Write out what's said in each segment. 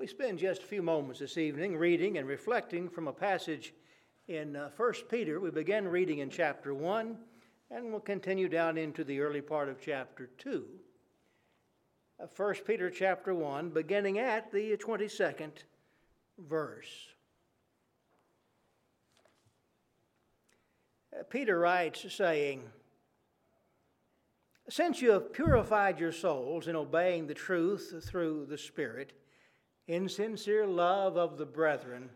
we spend just a few moments this evening reading and reflecting from a passage in uh, 1 Peter. We begin reading in chapter 1 and we'll continue down into the early part of chapter 2. Uh, 1 Peter chapter 1, beginning at the 22nd verse. Uh, Peter writes, saying, Since you have purified your souls in obeying the truth through the Spirit, in sincere love of the brethren,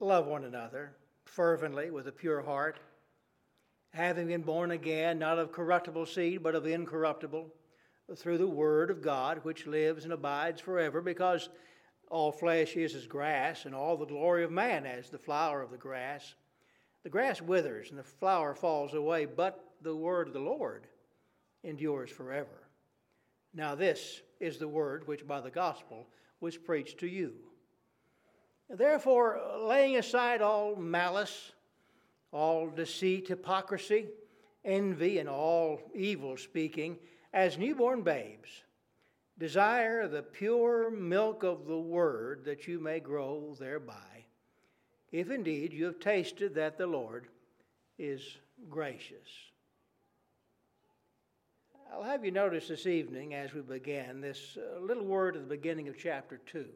love one another fervently with a pure heart, having been born again, not of corruptible seed, but of incorruptible, through the Word of God, which lives and abides forever, because all flesh is as grass, and all the glory of man as the flower of the grass. The grass withers and the flower falls away, but the word of the Lord endures forever. Now, this is the word which by the gospel was preached to you. Therefore, laying aside all malice, all deceit, hypocrisy, envy, and all evil speaking, as newborn babes, desire the pure milk of the word that you may grow thereby, if indeed you have tasted that the Lord is gracious. I'll have you notice this evening as we begin this uh, little word at the beginning of chapter 2.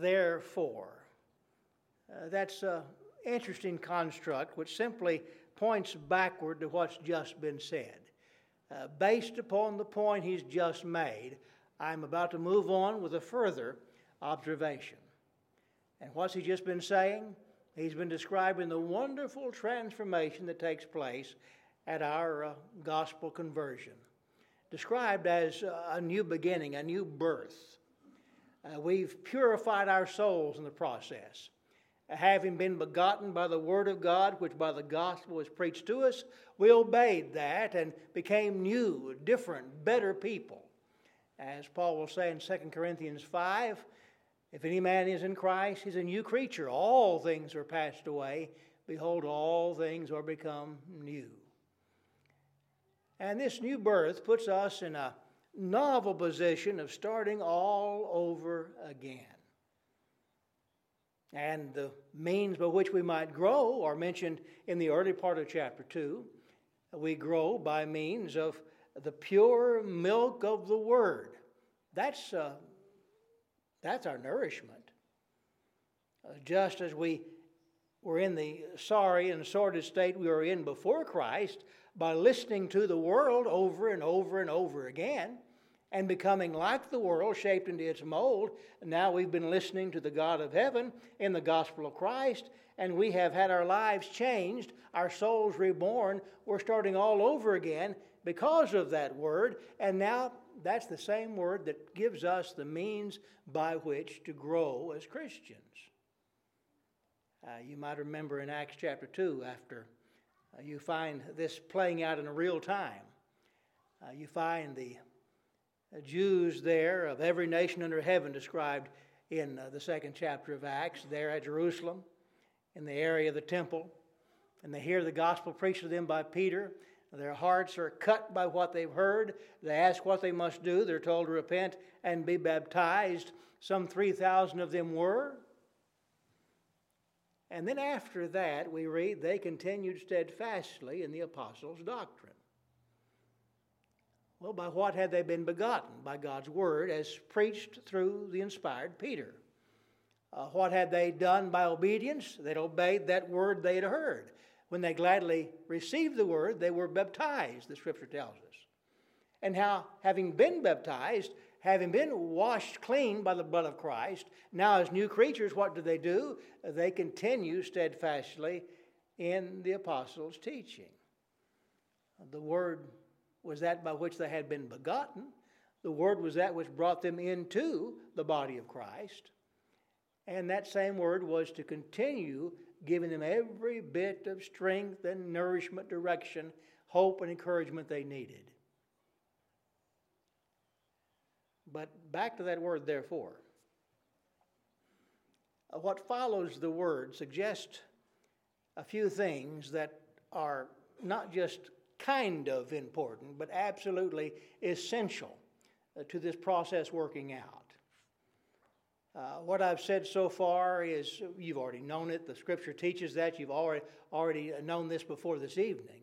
Therefore. Uh, that's an interesting construct which simply points backward to what's just been said. Uh, based upon the point he's just made, I'm about to move on with a further observation. And what's he just been saying? He's been describing the wonderful transformation that takes place at our uh, gospel conversion, described as uh, a new beginning, a new birth. Uh, we've purified our souls in the process. Having been begotten by the Word of God, which by the gospel was preached to us, we obeyed that and became new, different, better people. As Paul will say in 2 Corinthians 5, if any man is in Christ, he's a new creature. All things are passed away. Behold, all things are become new. And this new birth puts us in a novel position of starting all over again. And the means by which we might grow are mentioned in the early part of chapter 2. We grow by means of the pure milk of the Word. That's, uh, that's our nourishment. Uh, just as we were in the sorry and sordid state we were in before Christ, by listening to the world over and over and over again and becoming like the world, shaped into its mold. Now we've been listening to the God of heaven in the gospel of Christ, and we have had our lives changed, our souls reborn. We're starting all over again because of that word, and now that's the same word that gives us the means by which to grow as Christians. Uh, you might remember in Acts chapter 2, after uh, you find this playing out in real time. Uh, you find the uh, Jews there of every nation under heaven described in uh, the second chapter of Acts, there at Jerusalem, in the area of the temple. And they hear the gospel preached to them by Peter. Their hearts are cut by what they've heard. They ask what they must do. They're told to repent and be baptized. Some 3,000 of them were. And then after that, we read they continued steadfastly in the apostles' doctrine. Well, by what had they been begotten? By God's word as preached through the inspired Peter. Uh, what had they done by obedience? They'd obeyed that word they'd heard. When they gladly received the word, they were baptized, the scripture tells us. And how, having been baptized, having been washed clean by the blood of Christ, now as new creatures, what do they do? They continue steadfastly in the apostles' teaching. The word was that by which they had been begotten. The word was that which brought them into the body of Christ. And that same word was to continue giving them every bit of strength and nourishment, direction, hope, and encouragement they needed. But back to that word, therefore. Uh, what follows the word suggests a few things that are not just kind of important, but absolutely essential uh, to this process working out. Uh, what I've said so far is you've already known it. The scripture teaches that. You've already, already known this before this evening.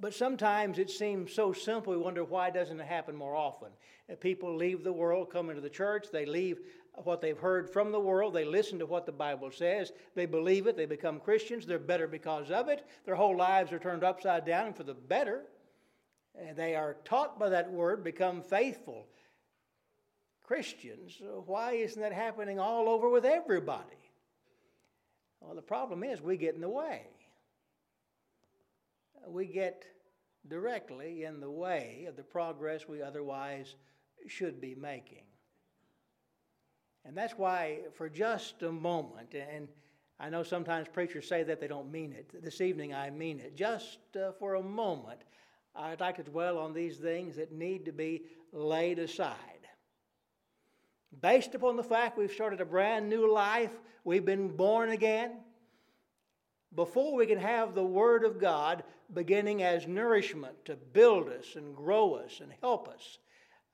But sometimes it seems so simple, we wonder why doesn't it happen more often? Uh, people leave the world, come into the church, they leave what they've heard from the world, they listen to what the Bible says, they believe it, they become Christians, they're better because of it, their whole lives are turned upside down for the better. And they are taught by that word, become faithful Christians. Why isn't that happening all over with everybody? Well, the problem is we get in the way we get directly in the way of the progress we otherwise should be making. And that's why, for just a moment, and I know sometimes preachers say that they don't mean it. This evening I mean it. Just uh, for a moment, I'd like to dwell on these things that need to be laid aside. Based upon the fact we've started a brand new life, we've been born again, before we can have the Word of God beginning as nourishment to build us and grow us and help us,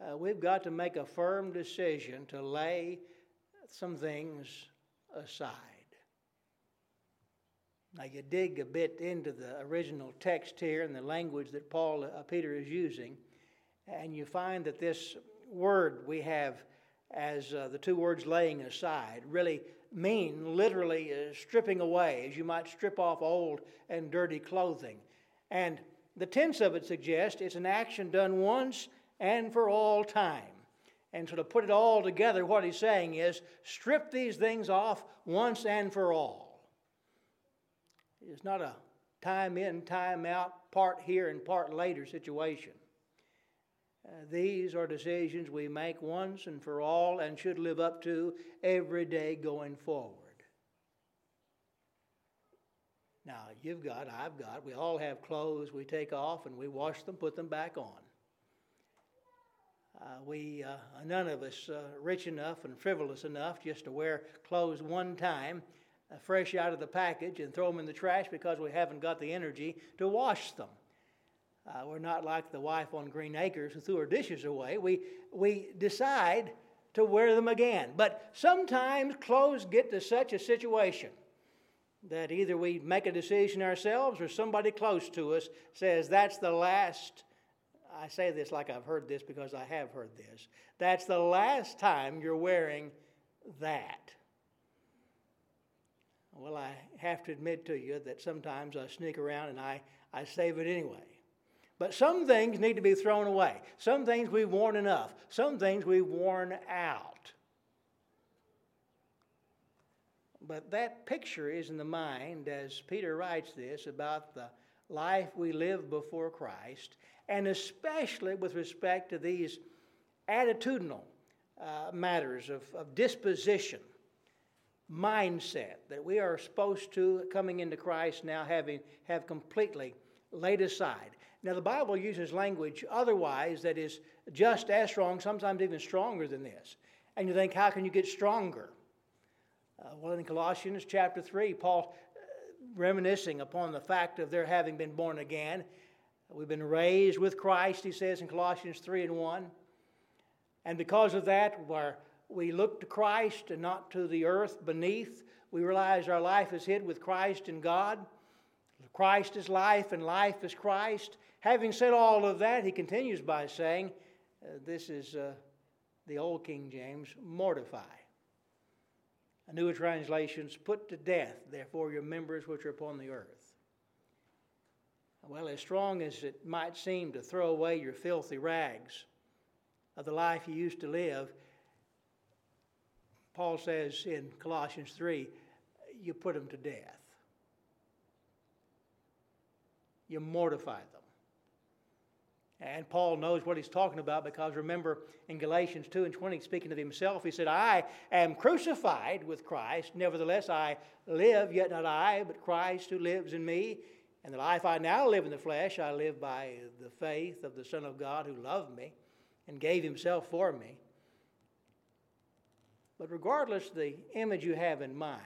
uh, we've got to make a firm decision to lay some things aside. Now, you dig a bit into the original text here and the language that Paul, uh, Peter is using, and you find that this word we have as uh, the two words laying aside really mean literally uh, stripping away, as you might strip off old and dirty clothing. And the tense of it suggests it's an action done once and for all time. And so to put it all together, what he's saying is strip these things off once and for all. It's not a time in, time out, part here and part later situation. Uh, these are decisions we make once and for all and should live up to every day going forward. Now, you've got, I've got, we all have clothes we take off and we wash them, put them back on. Uh, we, uh, none of us uh, rich enough and frivolous enough just to wear clothes one time, uh, fresh out of the package, and throw them in the trash because we haven't got the energy to wash them. Uh, we're not like the wife on Green Acres who threw her dishes away. We, we decide to wear them again. But sometimes clothes get to such a situation that either we make a decision ourselves or somebody close to us says, That's the last. I say this like I've heard this because I have heard this. That's the last time you're wearing that. Well, I have to admit to you that sometimes I sneak around and I, I save it anyway. But some things need to be thrown away. Some things we've worn enough. Some things we've worn out. But that picture is in the mind as Peter writes this about the life we live before Christ, and especially with respect to these attitudinal uh, matters of, of disposition, mindset that we are supposed to, coming into Christ now, having have completely laid aside. Now, the Bible uses language otherwise that is just as strong, sometimes even stronger than this. And you think, how can you get stronger? Uh, well, in Colossians chapter 3, Paul uh, reminiscing upon the fact of their having been born again. We've been raised with Christ, he says in Colossians 3 and 1. And because of that, where we look to Christ and not to the earth beneath, we realize our life is hid with Christ in God. Christ is life, and life is Christ. Having said all of that, he continues by saying, uh, This is uh, the old King James, mortify. A newer translations, put to death, therefore, your members which are upon the earth. Well, as strong as it might seem to throw away your filthy rags of the life you used to live, Paul says in Colossians 3, you put them to death. You mortify them. And Paul knows what he's talking about because remember in Galatians 2 and 20, speaking of himself, he said, I am crucified with Christ. Nevertheless, I live, yet not I, but Christ who lives in me. And the life I now live in the flesh, I live by the faith of the Son of God who loved me and gave himself for me. But regardless the image you have in mind,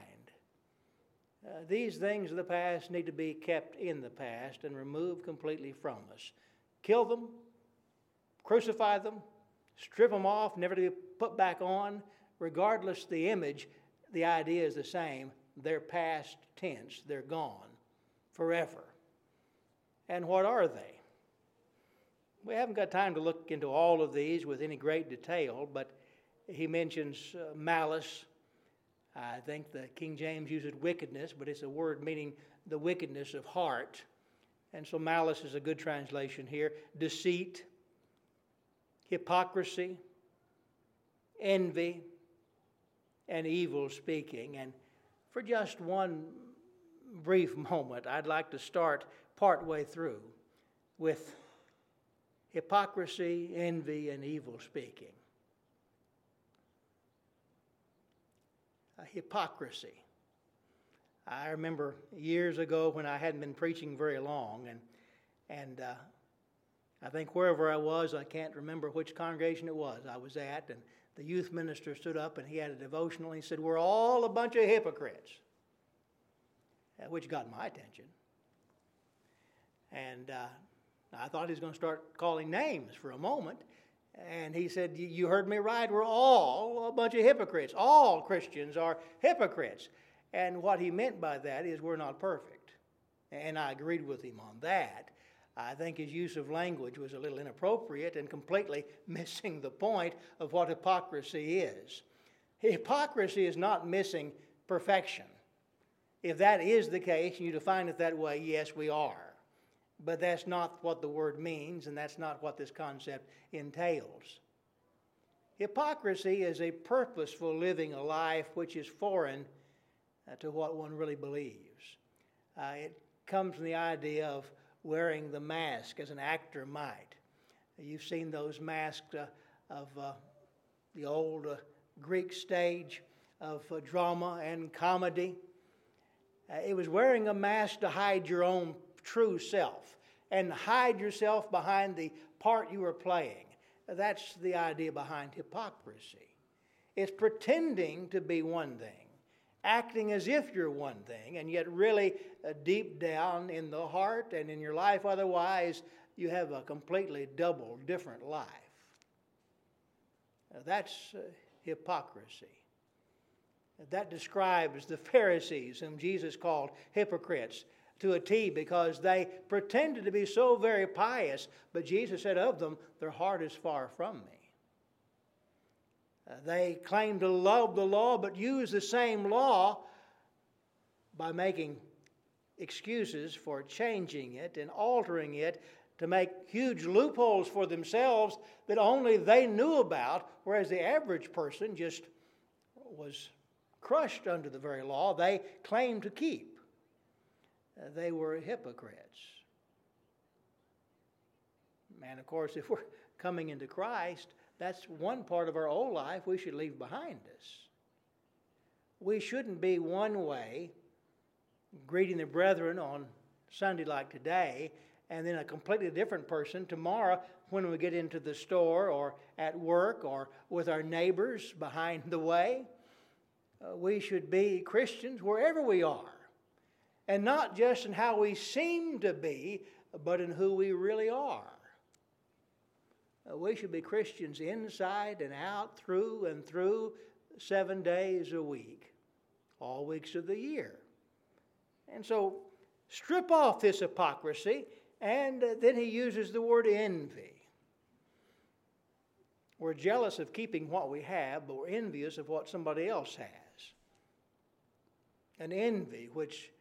uh, these things of the past need to be kept in the past and removed completely from us kill them, crucify them, strip them off, never to be put back on. Regardless the image, the idea is the same. They're past tense, they're gone forever. And what are they? We haven't got time to look into all of these with any great detail, but he mentions uh, malice. I think the King James uses wickedness, but it's a word meaning the wickedness of heart. And so malice is a good translation here. Deceit, hypocrisy, envy, and evil speaking. And for just one brief moment, I'd like to start partway through with hypocrisy, envy, and evil speaking. hypocrisy. I remember years ago when I hadn't been preaching very long, and, and uh, I think wherever I was, I can't remember which congregation it was I was at, and the youth minister stood up and he had a devotional and he said, We're all a bunch of hypocrites, uh, which got my attention. And uh, I thought he was going to start calling names for a moment. And he said, You heard me right. We're all a bunch of hypocrites. All Christians are hypocrites. And what he meant by that is we're not perfect. And I agreed with him on that. I think his use of language was a little inappropriate and completely missing the point of what hypocrisy is. Hypocrisy is not missing perfection. If that is the case, and you define it that way, yes, we are. But that's not what the word means, and that's not what this concept entails. Hypocrisy is a purposeful living a life which is foreign uh, to what one really believes. Uh, it comes from the idea of wearing the mask as an actor might. You've seen those masks uh, of uh, the old uh, Greek stage of drama and comedy. it was wearing a mask to hide your own true self and hide yourself behind the part you are playing. That's the idea behind hypocrisy. It's pretending to be one thing, acting as if you're one thing, and yet really uh, deep down in the heart and in your life otherwise, you have a completely double different life. Uh, that's uh, hypocrisy. That describes the Pharisees, whom Jesus called hypocrites to a T because they pretended to be so very pious, but Jesus said of them, Their heart is far from me. Uh, they claim to love the law, but use the same law by making excuses for changing it and altering it to make huge loopholes for themselves that only they knew about, whereas the average person just was crushed under the very law they claimed to keep they were hypocrites. And of course, if we're coming into Christ, that's one part of our old life we should leave behind us. We shouldn't be one way, greeting the brethren on Sunday like today, and then a completely different person tomorrow when we get into the store or at work or with our neighbors behind the way. Uh, we should be Christians wherever we are. And not just in how we seem to be, but in who we really are. Uh, we should be Christians inside and out, through and through, seven days a week, all weeks of the year. And so, strip off this hypocrisy, and uh, then he uses the word envy. We're jealous of keeping what we have, but we're envious of what somebody else has. An envy, which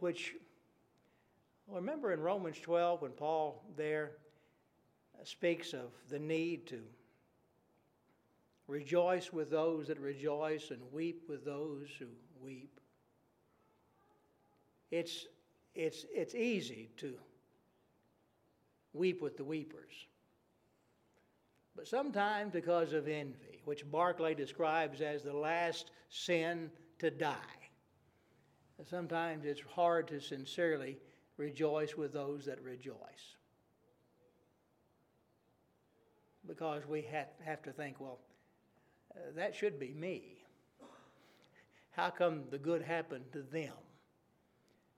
which, remember in Romans 12 when Paul there speaks of the need to rejoice with those that rejoice and weep with those who weep. It's, it's, it's easy to weep with the weepers. But sometimes because of envy, which Barclay describes as the last sin to die, sometimes it's hard to sincerely rejoice with those that rejoice. Because we have to think, well, uh, that should be me. How come the good happened to them?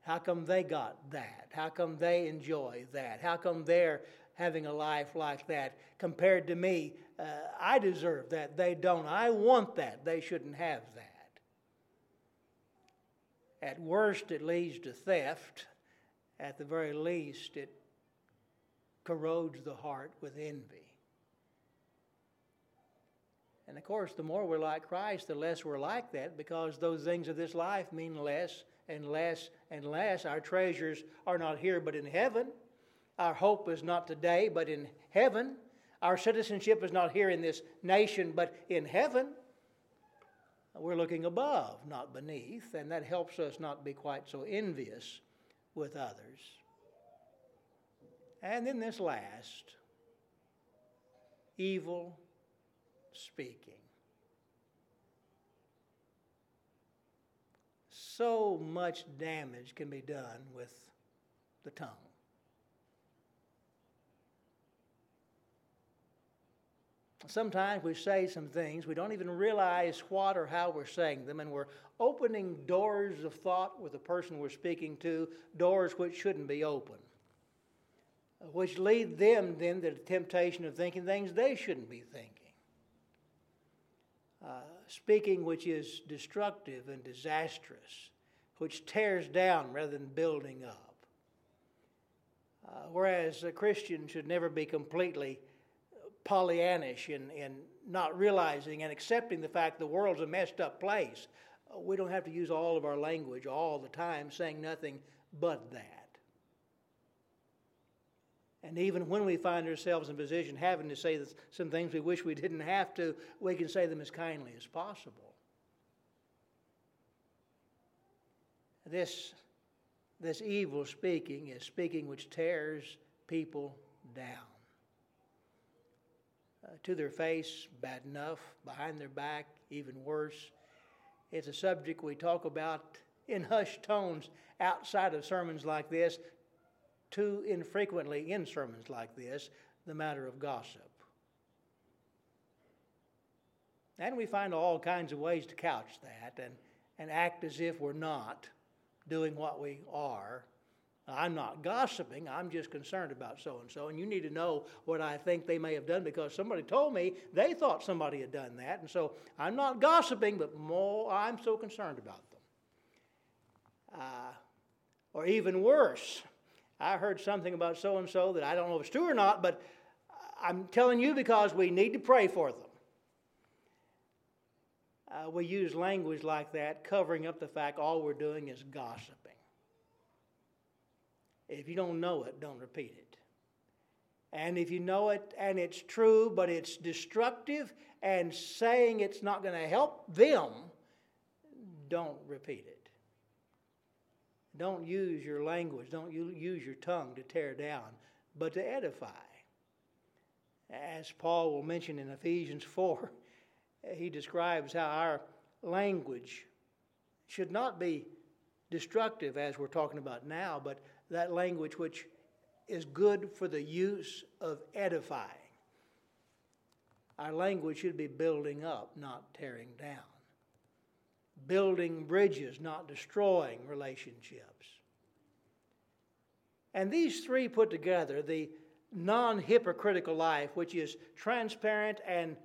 How come they got that? How come they enjoy that? How come they're having a life like that compared to me. Uh, I deserve that. They don't. I want that. They shouldn't have that. At worst, it leads to theft. At the very least, it corrodes the heart with envy. And of course, the more we're like Christ, the less we're like that because those things of this life mean less and less and less. Our treasures are not here but in heaven. Our hope is not today but in heaven. Our citizenship is not here in this nation but in heaven. We're looking above, not beneath, and that helps us not be quite so envious with others. And then this last evil speaking. So much damage can be done with the tongue. Sometimes we say some things, we don't even realize what or how we're saying them, and we're opening doors of thought with the person we're speaking to, doors which shouldn't be open, which lead them then to the temptation of thinking things they shouldn't be thinking. Uh, speaking which is destructive and disastrous, which tears down rather than building up. Uh, whereas a Christian should never be completely Pollyannish in, in not realizing and accepting the fact the world's a messed up place. We don't have to use all of our language all the time saying nothing but that. And even when we find ourselves in a position having to say some things we wish we didn't have to, we can say them as kindly as possible. This, this evil speaking is speaking which tears people down. Uh, to their face, bad enough. Behind their back, even worse. It's a subject we talk about in hushed tones outside of sermons like this too infrequently in sermons like this the matter of gossip. And we find all kinds of ways to couch that and, and act as if we're not doing what we are. I'm not gossiping, I'm just concerned about so and so, and you need to know what I think they may have done because somebody told me they thought somebody had done that. And so I'm not gossiping, but more, I'm so concerned about them. Uh, or even worse, I heard something about so and so that I don't know if it's true or not, but I'm telling you because we need to pray for them. Uh, we use language like that, covering up the fact all we're doing is gossiping. If you don't know it, don't repeat it. And if you know it and it's true, but it's destructive and saying it's not going to help them, don't repeat it. Don't use your language, don't use your tongue to tear down, but to edify. As Paul will mention in Ephesians 4, he describes how our language should not be destructive as we're talking about now, but that language which is good for the use of edifying. Our language should be building up, not tearing down building bridges, not destroying relationships. And these three put together, the non hypocritical life, which is transparent and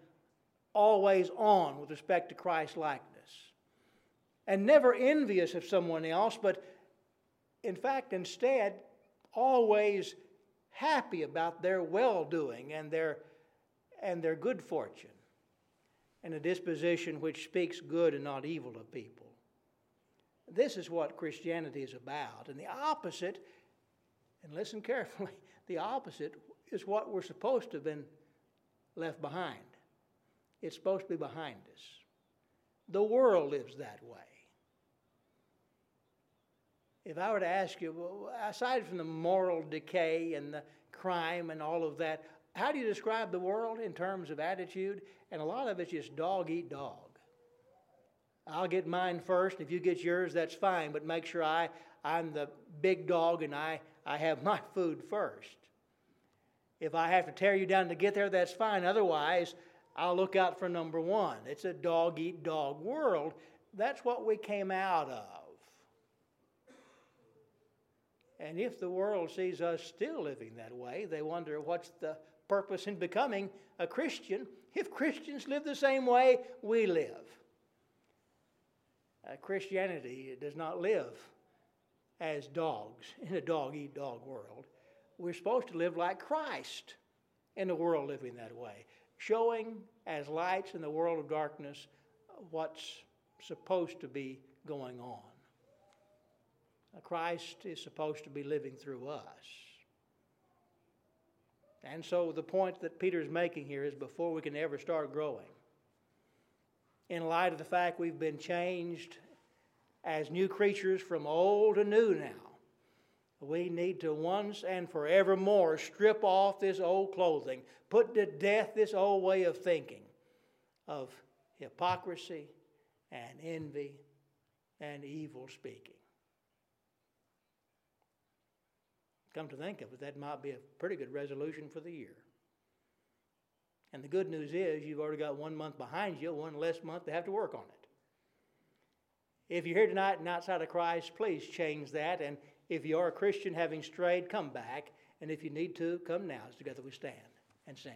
always on with respect to Christ likeness, and never envious of someone else, but in fact, instead, always happy about their well doing and their, and their good fortune and a disposition which speaks good and not evil of people. This is what Christianity is about. And the opposite, and listen carefully, the opposite is what we're supposed to have been left behind. It's supposed to be behind us. The world lives that way. If I were to ask you, aside from the moral decay and the crime and all of that, how do you describe the world in terms of attitude? And a lot of it's just dog eat dog. I'll get mine first. If you get yours, that's fine, but make sure I, I'm the big dog and I, I have my food first. If I have to tear you down to get there, that's fine. Otherwise, I'll look out for number one. It's a dog eat dog world. That's what we came out of. And if the world sees us still living that way, they wonder what's the purpose in becoming a Christian if Christians live the same way we live. Uh, Christianity does not live as dogs in a dog eat dog world. We're supposed to live like Christ in a world living that way, showing as lights in the world of darkness what's supposed to be going on. Christ is supposed to be living through us. And so the point that Peter is making here is before we can ever start growing, in light of the fact we've been changed as new creatures from old to new now, we need to once and forevermore strip off this old clothing, put to death this old way of thinking of hypocrisy and envy and evil speaking. Come to think of it, that might be a pretty good resolution for the year. And the good news is you've already got one month behind you, one less month to have to work on it. If you're here tonight and outside of Christ, please change that. And if you are a Christian having strayed, come back. And if you need to, come now as together we stand and sing.